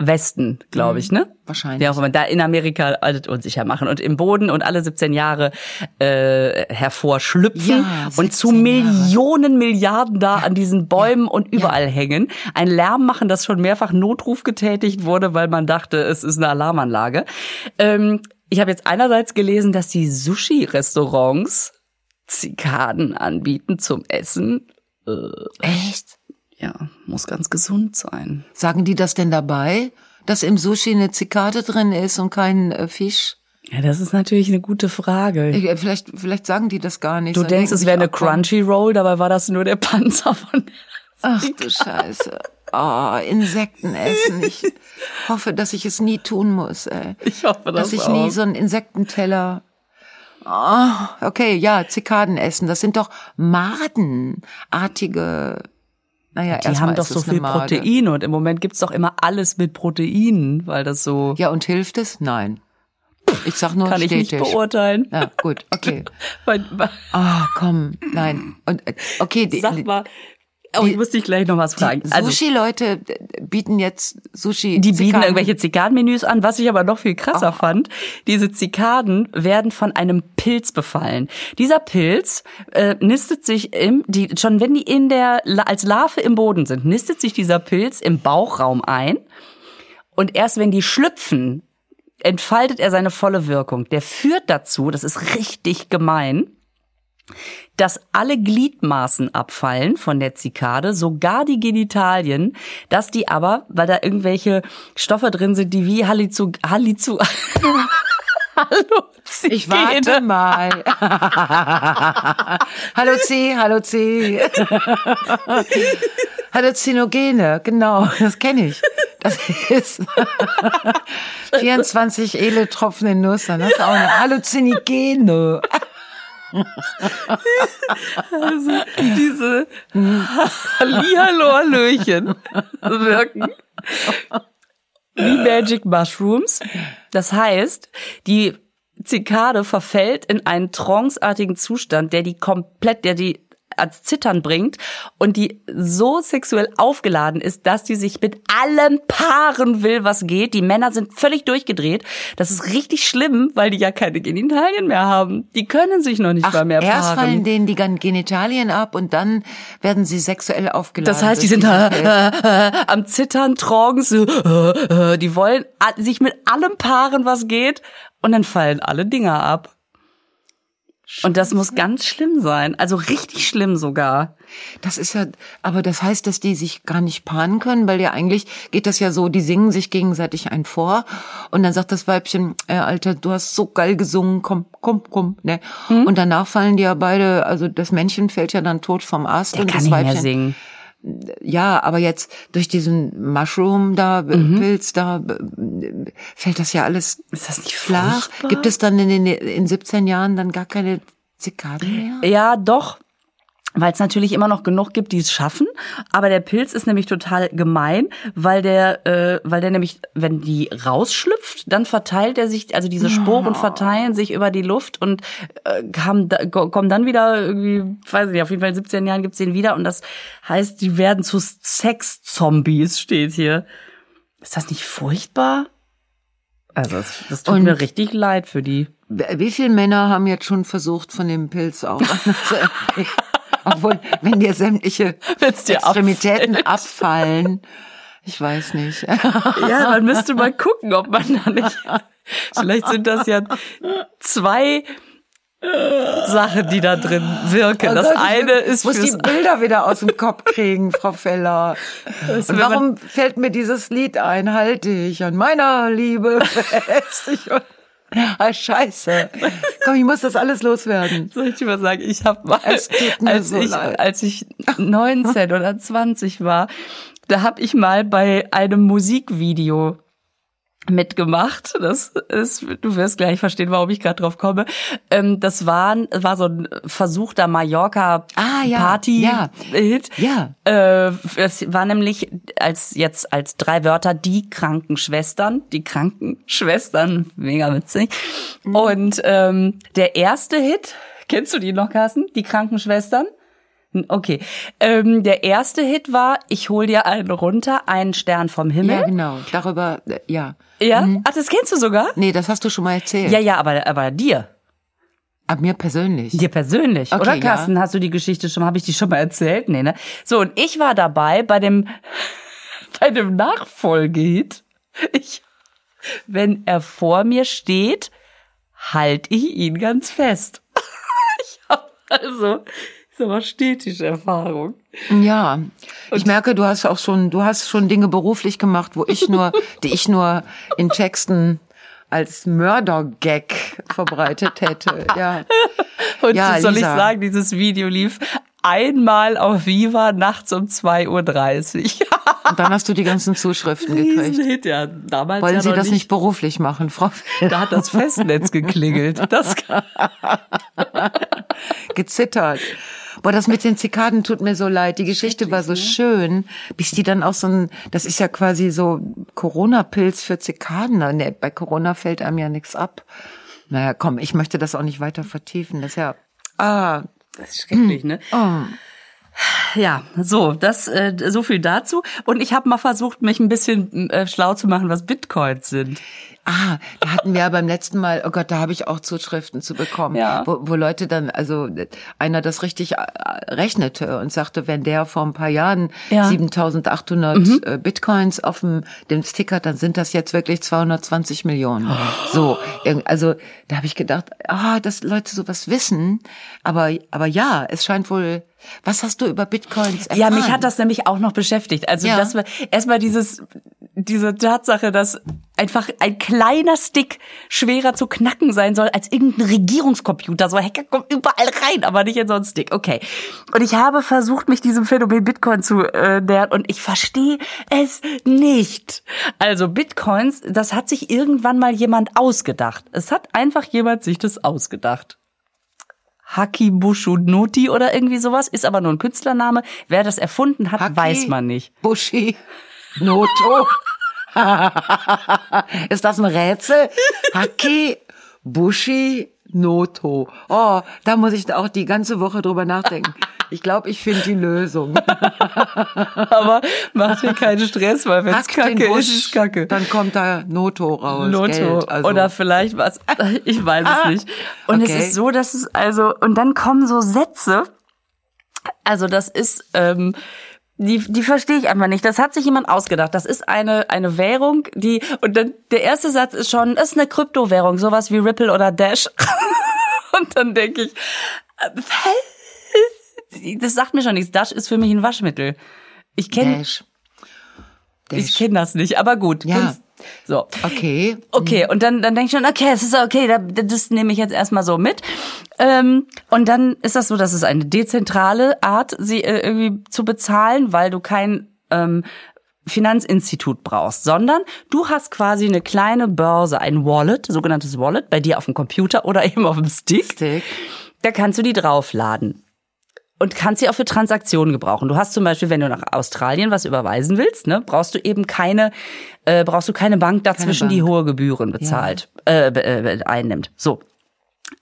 Westen, glaube ich, ne? Wahrscheinlich. Ja, auch immer da in Amerika alles unsicher machen und im Boden und alle 17 Jahre äh, hervorschlüpfen Ja, und zu 17 Jahre. Millionen Milliarden da an diesen Bäumen und überall hängen. Ein Lärm machen, das schon mehrfach Notruf getätigt wurde, weil man dachte, es ist eine Alarmanlage. Ähm, ich habe jetzt einerseits gelesen, dass die Sushi-Restaurants Zikaden anbieten zum Essen. Echt? Ja, muss ganz gesund sein. Sagen die das denn dabei, dass im Sushi eine Zikade drin ist und kein äh, Fisch? Ja, das ist natürlich eine gute Frage. Ich, äh, vielleicht, vielleicht sagen die das gar nicht. Du denkst, es wäre eine auch, komm, Crunchyroll, dabei war das nur der Panzer von Ach du Scheiße. Oh, Insekten essen. Ich hoffe, dass ich es nie tun muss. Ey. Ich hoffe dass ich nie so einen Insektenteller. Oh, okay, ja, Zikaden essen. Das sind doch Madenartige. Naja, Die haben doch so viel Made. Proteine und im Moment gibt's doch immer alles mit Proteinen, weil das so Ja, und hilft es? Nein. Ich sag nur kann ich nicht beurteilen. Ja, gut, okay. Weil- weil- Ah, komm, nein. Und äh, okay, die, Sag mal, oh, ich muss dich gleich noch was fragen. Also Sushi-Leute bieten jetzt Sushi. die bieten Zikaden- irgendwelche Zikadenmenüs an. Was ich aber noch viel krasser fand, diese Zikaden werden von einem Pilz befallen. Dieser Pilz äh, nistet sich im, die, schon wenn die in der, als Larve im Boden sind, nistet sich dieser Pilz im Bauchraum ein. Und erst wenn die schlüpfen, entfaltet er seine volle Wirkung. Der führt dazu, das ist richtig gemein, dass alle Gliedmaßen abfallen von der Zikade, sogar die Genitalien, dass die aber, weil da irgendwelche Stoffe drin sind, die wie Hallizu, Hallizu, Halluzigene. Ich warte mal. hallo C, hallo C. Halluzinogene, genau, das kenne ich. Das ist 24 Eletropfen in Nuss, hast du auch eine Halluzinogene. Also diese Hallihallo Hallöchen wirken wie Magic Mushrooms. Das heißt, die Zikade verfällt in einen tranceartigen Zustand, der die komplett, der die ans Zittern bringt und die so sexuell aufgeladen ist, dass die sich mit allem paaren will, was geht. Die Männer sind völlig durchgedreht. Das ist richtig schlimm, weil die ja keine Genitalien mehr haben. Die können sich noch nicht Ach, mal mehr paaren. erst fallen denen die Gen- Genitalien ab und dann werden sie sexuell aufgeladen. Das heißt, die sind äh, äh, äh, am Zittern, Trance, äh, äh, die wollen sich mit allem paaren, was geht, und dann fallen alle Dinger ab. Und das muss ganz schlimm sein, also richtig schlimm sogar. Das ist ja, aber das heißt, dass die sich gar nicht paaren können, weil ja eigentlich geht das ja so, die singen sich gegenseitig ein vor und dann sagt das Weibchen, äh, Alter, du hast so geil gesungen, komm, komm, komm, ne? Hm? Und danach fallen die ja beide, also das Männchen fällt ja dann tot vom Ast Der und kann das Weibchen. Ja, aber jetzt durch diesen Mushroom da, äh, Mhm. Pilz da, äh, fällt das ja alles Ist das nicht flach. furchtbar? Gibt es dann in, den, in 17 Jahren dann gar keine Zikaden mehr? Ja, doch. Weil es natürlich immer noch genug gibt, die es schaffen. Aber der Pilz ist nämlich total gemein, weil der, äh, weil der nämlich, wenn die rausschlüpft, dann verteilt er sich, also diese Sporen verteilen sich über die Luft und äh, haben, da- ko- kommen dann wieder irgendwie, weiß ich nicht, auf jeden Fall in 17 Jahren gibt's den wieder und das heißt, die werden zu Sex-Zombies, steht hier. Ist das nicht furchtbar? Also, das, das tut Und- mir richtig leid für die. Wie viele Männer haben jetzt schon versucht, von dem Pilz auch Obwohl, wenn dir sämtliche dir Extremitäten abfällt. abfallen, ich weiß nicht. Ja, man müsste mal gucken, ob man da nicht. Vielleicht sind das ja zwei Sachen, die da drin wirken. Oh das Gott, eine ist muss die Bilder wieder aus dem Kopf kriegen, Frau Feller. Und man- warum fällt mir dieses Lied ein? Halte ich an meiner Liebe fest. Ich, ah, scheiße. Komm, ich muss das alles loswerden. Soll ich dir mal sagen, ich habe mal, als so ich, leid. als ich 19 oder 20 war, da habe ich mal bei einem Musikvideo mitgemacht. Das ist, du wirst gleich verstehen, warum ich gerade drauf komme. Ähm, das war, war so ein versuchter Mallorca Ah, ja, Party ja. Hit. Ja. Äh, es war nämlich als jetzt als drei Wörter die Krankenschwestern, die Krankenschwestern, mega witzig. Und ähm, der erste Hit, kennst du die noch, Carsten? Die Krankenschwestern? Okay. Ähm, der erste Hit war Ich hol dir einen runter, einen Stern vom Himmel. Ja, genau. Darüber, äh, ja. Ja? Ach, das kennst du sogar? Nee, das hast du schon mal erzählt. Ja, ja, aber, aber dir. Ab mir persönlich. Dir persönlich, Okay, oder ja. Carsten? Hast du die Geschichte schon, habe ich die schon mal erzählt? Nee, ne? So, und ich war dabei bei dem, bei dem Nachfolgehit. Ich, wenn er vor mir steht, halt ich ihn ganz fest. Ich hab, Also, ist aber stetig Erfahrung. Ja, ich merke, du hast auch schon, du hast schon Dinge beruflich gemacht, wo ich nur, die ich nur in Texten als Mördergag verbreitet hätte. Ja. Und Ja, soll ich Lisa. sagen, dieses Video lief einmal auf Viva nachts um 2.30 Uhr. Und dann hast du die ganzen Zuschriften gekriegt. Riesenhit, ja. Damals Wollen ja Sie das nicht. nicht beruflich machen, Frau Da hat das Festnetz geklingelt. Das gezittert. Boah, das mit den Zikaden tut mir so leid. Die Geschichte war so schön, bis die dann auch so ein, das ist ja quasi so Corona-Pilz für Zikaden. Nee, bei Corona fällt einem ja nichts ab. Naja, komm, ich möchte das auch nicht weiter vertiefen. Das ist ja, ah, Das ist schrecklich, ne? Ja, so, das äh, so viel dazu. Und ich habe mal versucht, mich ein bisschen äh, schlau zu machen, was Bitcoins sind. Ah, da hatten wir ja beim letzten Mal, oh Gott, da habe ich auch Zuschriften zu bekommen, Ja. wo, wo Leute dann, also einer das richtig äh, rechnete und sagte, wenn der vor ein paar Jahren Ja. 7800 äh, Bitcoins auf dem, dem Sticker, dann sind das jetzt wirklich 220 Millionen. So, irg- also da habe ich gedacht, ah, dass Leute sowas wissen, aber aber ja, es scheint wohl. Was hast du über Bitcoins erfahren? Ja, mich hat das nämlich auch noch beschäftigt. Also Ja. das war erstmal dieses diese Tatsache, dass einfach ein kleiner Stick schwerer zu knacken sein soll als irgendein Regierungscomputer. So Hacker kommen überall rein, aber nicht in so einen Stick. Okay. Und ich habe versucht, mich diesem Phänomen Bitcoin zu äh, nähern und ich verstehe es nicht. Also Bitcoins, das hat sich irgendwann mal jemand ausgedacht. Es hat einfach jemand sich das ausgedacht. Haki Bushunoti oder irgendwie sowas, ist aber nur ein Künstlername. Wer das erfunden hat, Haki? weiß man nicht. Bushi Noto. Ist das ein Rätsel? Haki Bushi Noto. Oh, da muss ich auch die ganze Woche drüber nachdenken. Ich glaube, ich finde die Lösung. Aber macht dir keinen Stress, weil wenn es kacke Busch, ist, ist es kacke. Dann kommt da Noto raus. Lotto Geld, also. oder vielleicht was, ich weiß es Ah, nicht. Und okay. es ist so, dass es also, und dann kommen so Sätze, also das ist, ähm, die, die verstehe ich einfach nicht. Das hat sich jemand ausgedacht. Das ist eine, eine Währung, die, und dann der erste Satz ist schon, ist eine Kryptowährung, sowas wie Ripple oder Dash. und dann denke ich, äh, das sagt mir schon nichts. Dash ist für mich ein Waschmittel. Ich kenne ich Dash. kenn das nicht, aber gut. Ja. Kunst- So. Okay. Okay, und dann, dann denke ich schon, okay, es ist okay, da- das nehme ich jetzt erstmal so mit. Ähm, und dann ist das so, dass es eine dezentrale Art, sie äh, irgendwie zu bezahlen, weil du kein ähm, Finanzinstitut brauchst, sondern du hast quasi eine kleine Börse, ein Wallet, sogenanntes Wallet, bei dir auf dem Computer oder eben auf dem Stick. Stick. Da kannst du die draufladen. Und kannst sie auch für Transaktionen gebrauchen. Du hast zum Beispiel, wenn du nach Australien was überweisen willst, ne, brauchst du eben keine, äh, brauchst du keine Bank dazwischen, die Bank. hohe Gebühren bezahlt, äh, be- äh, einnimmt. So.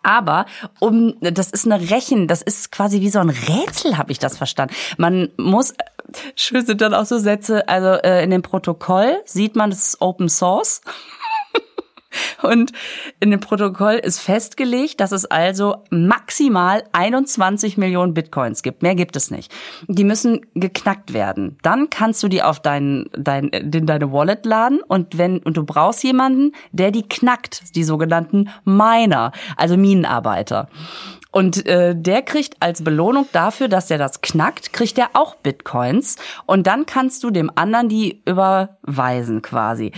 Aber um, das ist eine Rechen, das ist quasi wie so ein Rätsel, habe ich das verstanden. Man muss, schön sind dann auch so Sätze, also äh, in dem Protokoll sieht man, das ist Open Source. Und in dem Protokoll ist festgelegt, dass es also maximal 21 Millionen Bitcoins gibt. Mehr gibt es nicht. Die müssen geknackt werden. Dann kannst du die auf dein, dein, in deine Wallet laden und wenn, und du brauchst jemanden, der die knackt, die sogenannten Miner, also Minenarbeiter. Und äh, der kriegt als Belohnung dafür, dass er das knackt, kriegt er auch Bitcoins. Und dann kannst du dem anderen die überweisen quasi.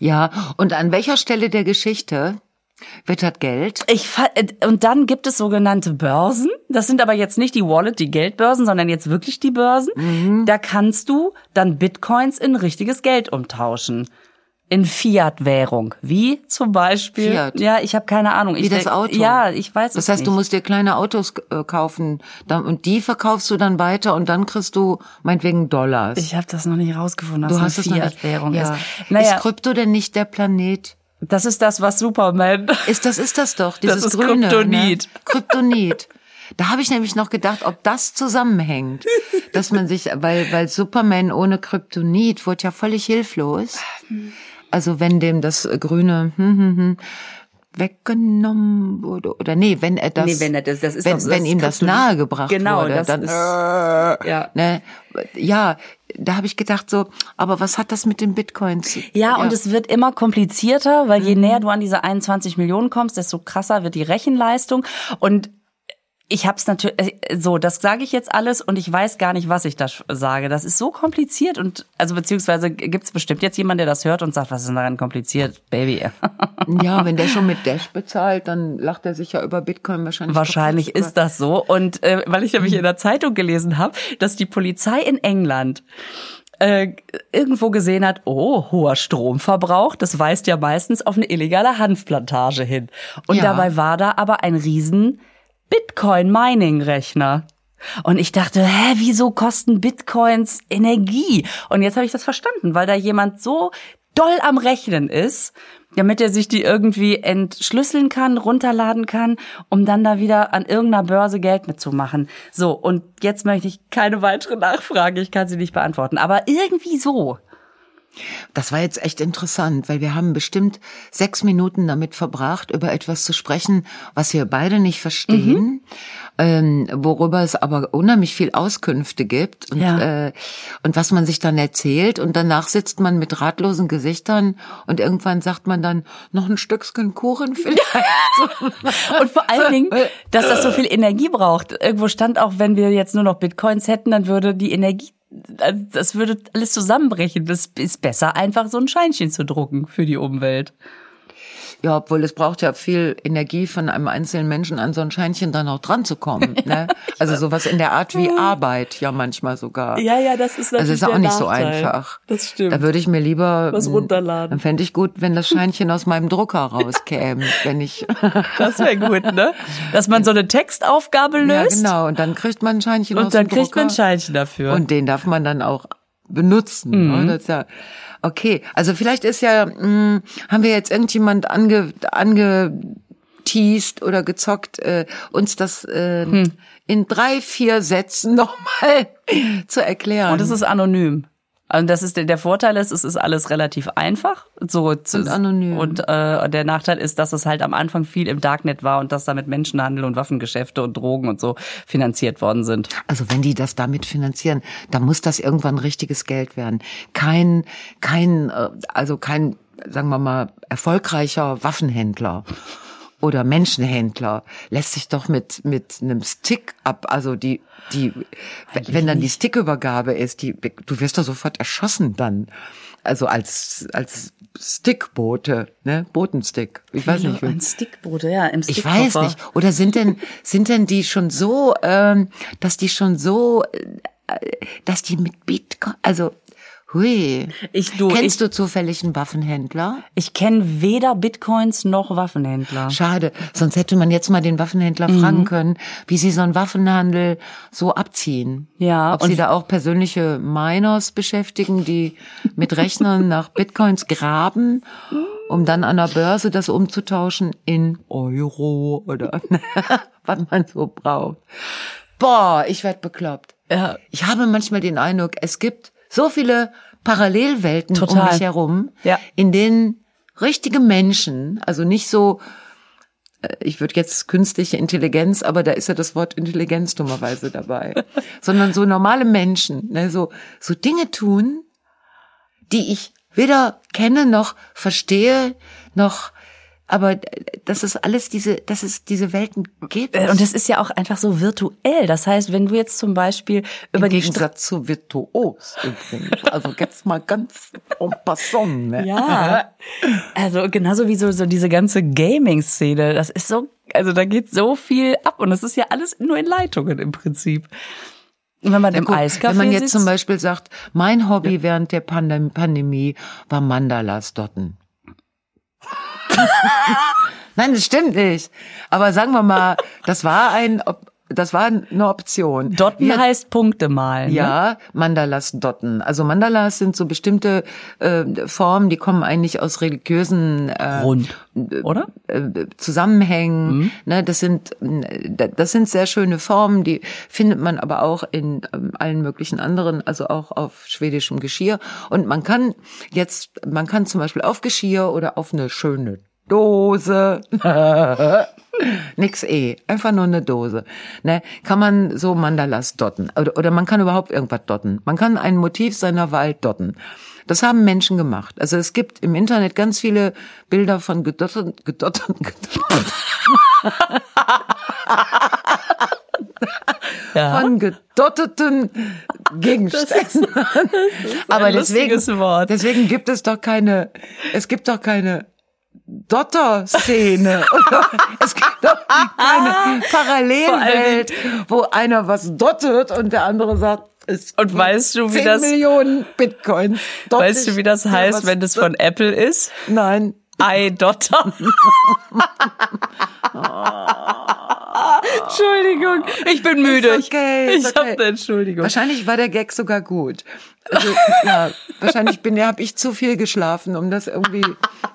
Ja. Und an welcher Stelle der Geschichte wird das Geld? Ich fa- äh, und dann gibt es sogenannte Börsen. Das sind aber jetzt nicht die Wallet, die Geldbörsen, sondern jetzt wirklich die Börsen. Da kannst du dann Bitcoins in richtiges Geld umtauschen. In Fiat-Währung. Wie zum Beispiel. Fiat. Ja, ich habe keine Ahnung. Wie ich das Auto. Ja, ich weiß Das heißt, nicht. du musst dir kleine Autos äh, kaufen und die verkaufst du dann weiter und dann kriegst du meinetwegen Dollars. ich habe das noch nicht rausgefunden, dass du eine. Fiat-Währung ja. ist. Naja, Ist Krypto denn nicht der Planet? das ist das, was Superman. Ist das ist das doch dieses ist grüne Kryptonit. Ne? Kryptonit. Da habe ich nämlich noch gedacht, ob das zusammenhängt, dass man sich, weil weil Superman ohne Kryptonit wurde ja völlig hilflos. Also wenn dem das äh, grüne, hm, hm, hm, weggenommen wurde oder nee, wenn er das, Nee, wenn er das- das ist wenn, doch- wenn ihm das nahegebracht Genau, wurde, das dann ist- äh, ja. ne, ja, da habe ich gedacht so, aber was hat das mit den Bitcoins? zu- Ja, und es wird immer komplizierter, weil je näher du an diese 21 Millionen kommst, desto krasser wird die Rechenleistung. Und ich habe es natürlich so, das sage ich jetzt alles und ich weiß gar nicht, was ich da sage. Das ist so kompliziert und also beziehungsweise gibt es bestimmt jetzt jemand, der das hört und sagt, was ist denn daran kompliziert, Baby? ja, wenn der schon mit Dash bezahlt, dann lacht er sich ja über Bitcoin wahrscheinlich. Wahrscheinlich ist das so. Und äh, weil ich nämlich in der Zeitung gelesen habe, dass die Polizei in England äh, irgendwo gesehen hat, oh, hoher Stromverbrauch, das weist ja meistens auf eine illegale Hanfplantage hin. Und Ja. dabei war da aber ein riesen Bitcoin-Mining-Rechner. Und ich dachte, hä, wieso kosten Bitcoins Energie? Und jetzt habe ich das verstanden, weil da jemand so doll am Rechnen ist, damit er sich die irgendwie entschlüsseln kann, runterladen kann, um dann da wieder an irgendeiner Börse Geld mitzumachen. So, und jetzt möchte ich keine weitere Nachfrage, ich kann sie nicht beantworten. Aber irgendwie so. Das war jetzt echt interessant, weil wir haben bestimmt sechs Minuten damit verbracht, über etwas zu sprechen, was wir beide nicht verstehen, ähm, worüber es aber unheimlich viel Auskünfte gibt und, Ja. äh, und was man sich dann erzählt und danach sitzt man mit ratlosen Gesichtern und irgendwann sagt man dann noch ein Stückchen Kuchen vielleicht. Und vor allen Dingen, dass das so viel Energie braucht. Irgendwo stand auch, wenn wir jetzt nur noch Bitcoins hätten, dann würde die Energie, das würde alles zusammenbrechen. Das ist besser, einfach so ein Scheinchen zu drucken für die Umwelt. Ja, obwohl es braucht ja viel Energie von einem einzelnen Menschen an so ein Scheinchen dann auch dran zu kommen. Ne? Also sowas in der Art wie Arbeit ja manchmal sogar. Ja, ja, das ist Also natürlich ist auch nicht so Nachteil. einfach. Das stimmt. Da würde ich mir lieber Was runterladen. Dann fände ich gut, wenn das Scheinchen aus meinem Drucker rauskäme, wenn ich Das wäre gut, ne? Dass man so eine Textaufgabe ja löst genau und dann kriegt man ein Scheinchen aus und dann dem kriegt Drucker man ein Scheinchen dafür. und den darf man dann auch benutzen. Mhm. Ne? Das ja okay. Also vielleicht ist ja mh, haben wir jetzt irgendjemand ange angeteased oder gezockt, äh, uns das äh, Hm. in drei vier Sätzen nochmal zu erklären. Und es ist anonym. Also das ist der, der Vorteil ist, es ist alles relativ einfach, so Und anonym. Und äh, der Nachteil ist, dass es halt am Anfang viel im Darknet war und dass damit Menschenhandel und Waffengeschäfte und Drogen und so finanziert worden sind. Also wenn die das damit finanzieren, dann muss das irgendwann richtiges Geld werden. Kein, kein, äh, also kein, sagen wir mal, erfolgreicher Waffenhändler oder Menschenhändler lässt sich doch mit mit einem Stick ab, also die die wenn dann die Stickübergabe ist, die du wirst doch sofort erschossen dann. Also als als Stickbote, ne, Botenstick. Ich weiß nicht. wie- Ein Stickboot, ja, im ich weiß nicht. Oder sind denn, sind denn die schon so, ähm, dass die schon so, äh, dass die mit Bitcoin, also, hui. Ich, du, Kennst ich, du zufällig einen Waffenhändler? ich kenne weder Bitcoins noch Waffenhändler. Schade, sonst hätte man jetzt mal den Waffenhändler Mhm. fragen können, wie sie so einen Waffenhandel so abziehen. Ja, Ob sie da auch persönliche Miners beschäftigen, die mit Rechnern nach Bitcoins graben, um dann an der Börse das umzutauschen in Euro oder was man so braucht. Boah, ich werd bekloppt. Ja. Ich habe manchmal den Eindruck, es gibt so viele Parallelwelten um Total. mich herum, Ja. in denen richtige Menschen, also nicht so, äh, ich würde jetzt künstliche Intelligenz, aber da ist ja das Wort Intelligenz dummerweise dabei, sondern so normale Menschen, ne, so, so Dinge tun, die ich weder kenne noch verstehe, noch, aber dass es alles diese, dass es diese Welten gibt. Äh, Und das ist ja auch einfach so virtuell. Das heißt, wenn du jetzt zum Beispiel über Im Gegensatz zu Virtuos übrigens. Also jetzt mal ganz en passant, ne? Ja. Also genauso wie so, so diese ganze Gaming-Szene. Das ist so, also da geht so viel ab und das ist ja alles nur in Leitungen im Prinzip. Wenn man im Guck, Eiscafé wenn man jetzt sitzt, zum Beispiel sagt, mein Hobby während der Pandem Pandemie war Mandalas dotten. Nein, das stimmt nicht. Aber sagen wir mal, das war ein, das war eine Option. Dotten Wir- heißt Punkte malen. Ne? Ja, Mandalas dotten. Also Mandalas sind so bestimmte äh, Formen, die kommen eigentlich aus religiösen äh, Rund, oder? äh, Zusammenhängen. Ne, das sind äh, das sind sehr schöne Formen, die findet man aber auch in ähm, allen möglichen anderen, also auch auf schwedischem Geschirr. Und man kann jetzt, man kann zum Beispiel auf Geschirr oder auf eine schöne Dose. Nix eh, einfach nur eine Dose. Ne, kann man so Mandalas dotten oder, oder man kann überhaupt irgendwas dotten. Man kann ein Motiv seiner Wahl dotten. Das haben Menschen gemacht. Also es gibt im Internet ganz viele Bilder von gedotteten, gedotteten, gedotteten Ja. von gedotteten Gegenständen. Aber ein deswegen, lustiges Wort. deswegen gibt es doch keine, es gibt doch keine Dotter-Szene. Es gibt doch keine Parallelwelt, wo einer was dottet und der andere sagt, es Und weißt du, wie 10 das- Millionen Bitcoins. Weißt du, wie das heißt, wenn das von Apple ist? Nein. iDotter. Entschuldigung, ich bin müde. Ist okay, ich ist ich habe okay. eine Entschuldigung. Wahrscheinlich war der Gag sogar gut. Also, ja, wahrscheinlich bin, habe ich zu viel geschlafen, um das irgendwie,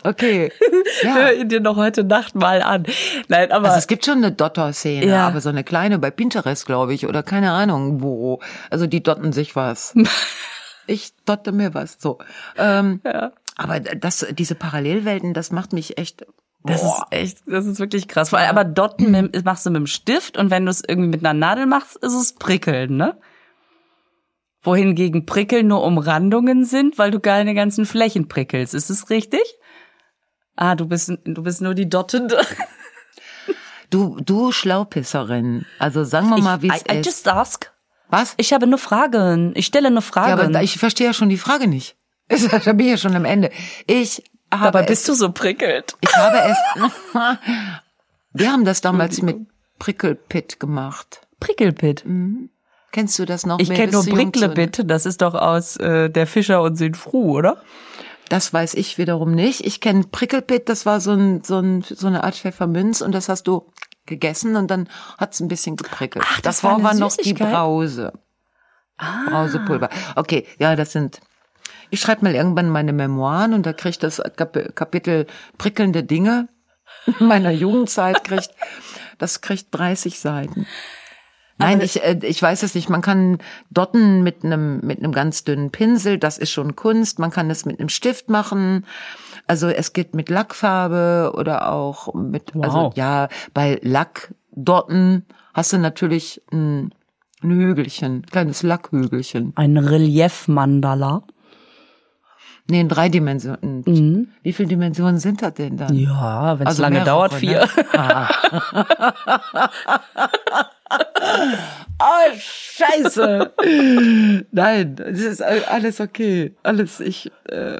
okay. Ja. Hör ihn dir noch heute Nacht mal an. Nein, aber Also es gibt schon eine Dotter-Szene, Ja. aber so eine kleine bei Pinterest, glaube ich, oder keine Ahnung wo. Also die dotten sich was. ich dotte mir was. So. Ähm, Ja. Aber das, diese Parallelwelten, das macht mich echt. Das ist boah. echt, das ist wirklich krass. Vor allem, aber Dotten mit, machst du mit dem Stift und wenn du es irgendwie mit einer Nadel machst, ist es prickeln, ne? Wohingegen Prickeln nur Umrandungen sind, weil du keine ganzen Flächen prickelst. Ist es richtig? Ah, du bist, du bist nur die Dottende. Du, du Schlaupisserin. Also sagen wir mal, wie es I, I ist. just ask. Was? Ich habe nur Fragen. Ich stelle nur Ja, Fragen. aber ich verstehe ja schon die Frage nicht. Da bin ich ja schon am Ende. Ich Dabei es, bist du so prickelt. ich habe es, wir haben das damals mit Prickelpit gemacht. Prickelpit. Kennst du das noch? Ich kenne nur Pricklebit. Das ist doch aus äh, der Fischer und Sinfru, oder? Das weiß ich wiederum nicht. Ich kenne Prickelpit, das war so, ein, so, ein, so eine Art Pfefferminz und das hast du gegessen und dann hat's ein bisschen geprickelt. Ach, das das war war noch die? Brause. Brausepulver. Okay, ja, das sind. Ich schreibe mal irgendwann meine Memoiren und da kriegt das Kap Kapitel prickelnde Dinge meiner Jugendzeit kriegt, das kriegt 30 Seiten. Nein, ich, äh, ich weiß es nicht. Man kann dotten mit einem mit einem ganz dünnen Pinsel, das ist schon Kunst. Man kann es mit einem Stift machen. Also es geht mit Lackfarbe oder auch mit, also Wow. ja, bei Lackdotten hast du natürlich ein, ein Hügelchen, ein kleines Lackhügelchen. Ein Relief-Mandala. Nee, in drei Dimensionen. Wie viele Dimensionen sind das denn dann? Ja, wenn es Also lange mehrere, dauert, ne? vier. Oh, scheiße. Nein, es ist alles okay. Alles, ich, äh,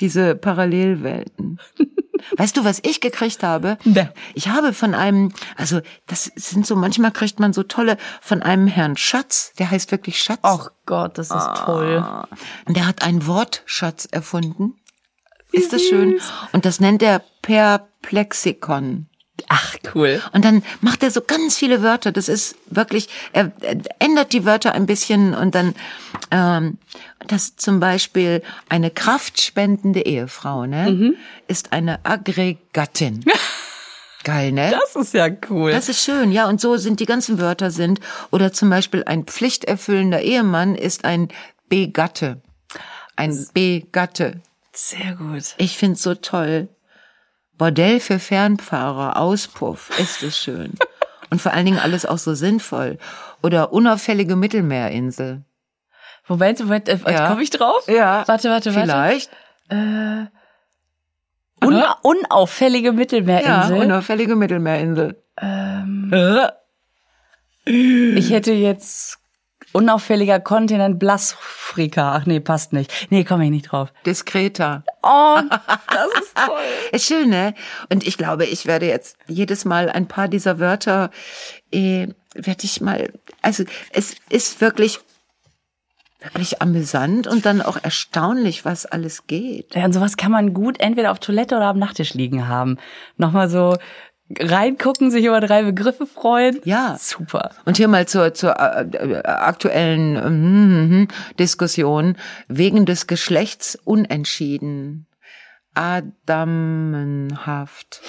diese Parallelwelten. Weißt du, was ich gekriegt habe? Ne. Ich habe von einem, also das sind so, manchmal kriegt man so tolle, von einem Herrn Schatz, der heißt wirklich Schatz. Ach Gott, das ist toll. Und der hat einen Wortschatz erfunden. Ist das schön? Und das nennt er Perplexikon. Ach, cool. Und dann macht er so ganz viele Wörter. Das ist wirklich, er, er ändert die Wörter ein bisschen und dann, ähm, das zum Beispiel eine kraftspendende Ehefrau, ne, Mhm. ist eine Aggregatin. Geil, ne? Das ist ja cool. Das ist schön, ja. Und so sind die ganzen Wörter sind. Oder zum Beispiel ein pflichterfüllender Ehemann ist ein Begatte. Ein Begatte. sehr gut. Ich find's so toll. Bordell für Fernfahrer, Auspuff, ist es schön. Und vor allen Dingen alles auch so sinnvoll. Oder unauffällige Mittelmeerinsel. Moment, Moment, äh, Ja. komme ich drauf? Ja, Warte, warte, warte. Vielleicht. Un unauffällige Ja, Mittelmeerinsel. unauffällige Mittelmeerinsel. ich hätte jetzt unauffälliger Kontinent Blasfrika. Ach nee, passt nicht. Nee, komme ich nicht drauf. Diskreta. Oh, das ist toll. Ist schön, ne? Und ich glaube, ich werde jetzt jedes Mal ein paar dieser Wörter, äh, werde ich mal, also es ist wirklich, wirklich amüsant und dann auch erstaunlich, was alles geht. Ja, und sowas kann man gut entweder auf Toilette oder am Nachttisch liegen haben. Nochmal so reingucken, sich über drei Begriffe freuen. Ja. Super. Und hier mal zur, zur äh, äh, aktuellen hm, Diskussion wegen des Geschlechts unentschieden. Adamenhaft.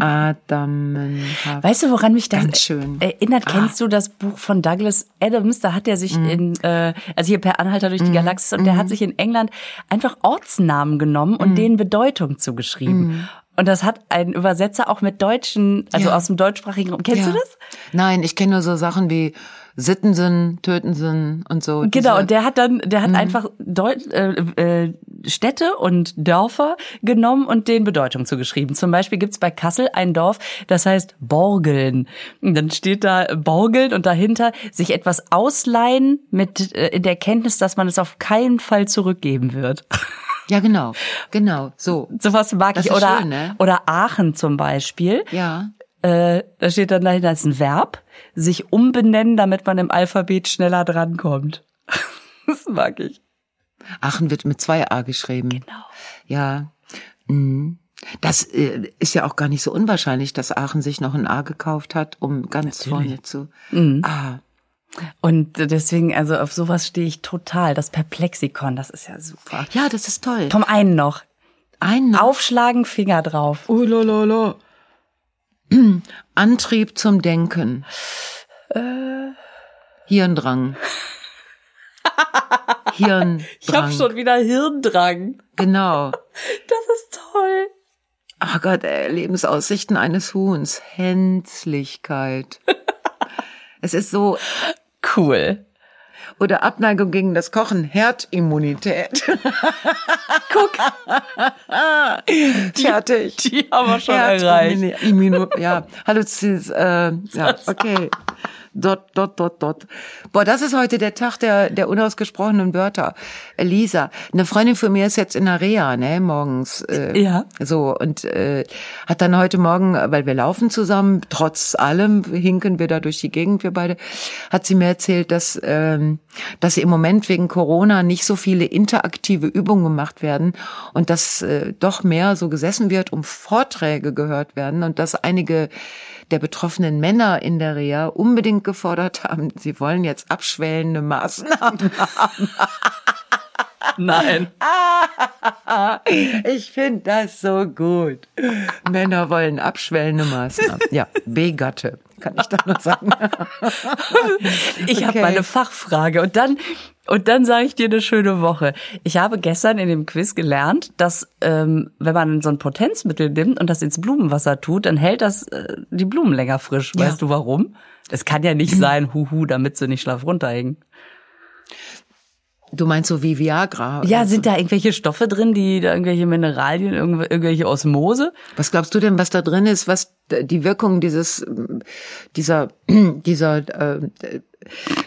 Adamenhaft. Weißt du, woran mich das Ganz schön. erinnert? Kennst du das Buch von Douglas Adams? Da hat er sich in, äh, also hier per Anhalter durch die Galaxis, und der hat sich in England einfach Ortsnamen genommen und denen Bedeutung zugeschrieben. Und das hat ein Übersetzer auch mit deutschen, also Ja. aus dem deutschsprachigen Raum. Kennst du Ja. das? Nein, ich kenne nur so Sachen wie Sittensen, Tötensen und so. Genau, und der hat dann, der hat einfach Deut äh, äh, Städte und Dörfer genommen und denen Bedeutung zugeschrieben. Zum Beispiel gibt's bei Kassel ein Dorf, das heißt Borgeln. Und dann steht da Borgeln und dahinter sich etwas ausleihen mit äh, in der Kenntnis, dass man es auf keinen Fall zurückgeben wird. Ja, genau, genau, so. Sowas mag Das ich. Oder, schön, ne? oder Aachen zum Beispiel. Ja. Äh, da steht dann dahinter, ist ein Verb, sich umbenennen, damit man im Alphabet schneller drankommt. das mag ich. Aachen wird mit zwei A geschrieben. Genau. Ja. Mhm. Das äh, ist ja auch gar nicht so unwahrscheinlich, dass Aachen sich noch ein A gekauft hat, um ganz vorne zu. Ah, Und deswegen, also auf sowas stehe ich total. Das Perplexikon, das ist ja super. ja, das ist toll. Vom einen noch. Ein Aufschlagen, Finger drauf. La. Antrieb zum Denken. Äh. Hirndrang. Hirndrang. Ich habe schon wieder Hirndrang. Genau. Das ist toll. Ach Gott, ey, Lebensaussichten eines Huhns. Hänzlichkeit. es ist so, Cool. oder Abneigung gegen das Kochen, Herdimmunität. Guck, Fertig. die haben wir schon erreicht. Ja, Halluzis, äh, ja, okay. Dot, dot, dot, dot. Boah, das ist heute der Tag der, der unausgesprochenen Wörter. Lisa, eine Freundin von mir ist jetzt in der Reha, ne, morgens. Äh, Ja. So, und äh, hat dann heute Morgen, weil wir laufen zusammen, trotz allem hinken wir da durch die Gegend, wir beide, hat sie mir erzählt, dass, ähm, dass im Moment wegen Corona nicht so viele interaktive Übungen gemacht werden und dass äh, doch mehr so gesessen wird, um Vorträge gehört werden und dass einige der betroffenen Männer in der Reha unbedingt gefordert haben, sie wollen jetzt abschwellende Maßnahmen haben. Nein. Ich finde das so gut. Männer wollen abschwellende Maßnahmen. Ja, B-Gatte, kann ich da noch sagen. Ich habe Okay. meine Fachfrage und dann und dann sage ich dir eine schöne Woche. Ich habe gestern in dem Quiz gelernt, dass ähm, wenn man so ein Potenzmittel nimmt und das ins Blumenwasser tut, dann hält das äh, die Blumen länger frisch. Ja. Weißt du warum? Es kann ja nicht sein, huhu, damit sie nicht schlaff runterhängen. Du meinst so wie Viagra? Ja, oder sind da irgendwelche Stoffe drin, die da irgendwelche Mineralien, irgendw- irgendwelche Osmose? Was glaubst du denn, was da drin ist, was die Wirkung dieses dieser dieser äh,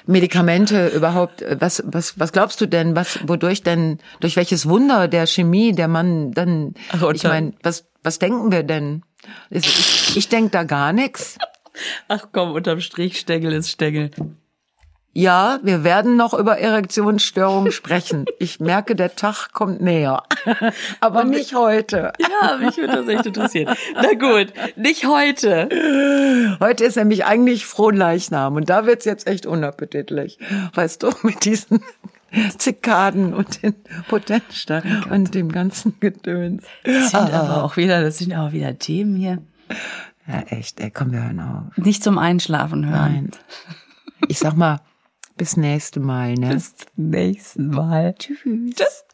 Medikamente überhaupt was was was glaubst du denn, was wodurch denn durch welches Wunder der Chemie der Mann dann ich meine, was was denken wir denn? Ich, ich denk da gar nichts. Ach komm, unterm Strich Stängel ist Stängel. Ja, wir werden noch über Erektionsstörungen sprechen. Ich merke, der Tag kommt näher. Aber nicht heute. Ja, mich würde das echt interessieren. Na gut, nicht heute. Heute ist nämlich eigentlich Frohnleichnam und da wird's jetzt echt unappetitlich. Weißt du, mit diesen Zikaden und den Potenzsteinen und dem ganzen Gedöns. Das sind aber auch wieder, das sind auch wieder Themen hier. Ja, echt, ey, komm, wir hören auf. Nicht zum Einschlafen hören. Nein. Ich sag mal, bis nächste Mal, ne? Bis zum nächsten Mal. Tschüss. Tschüss.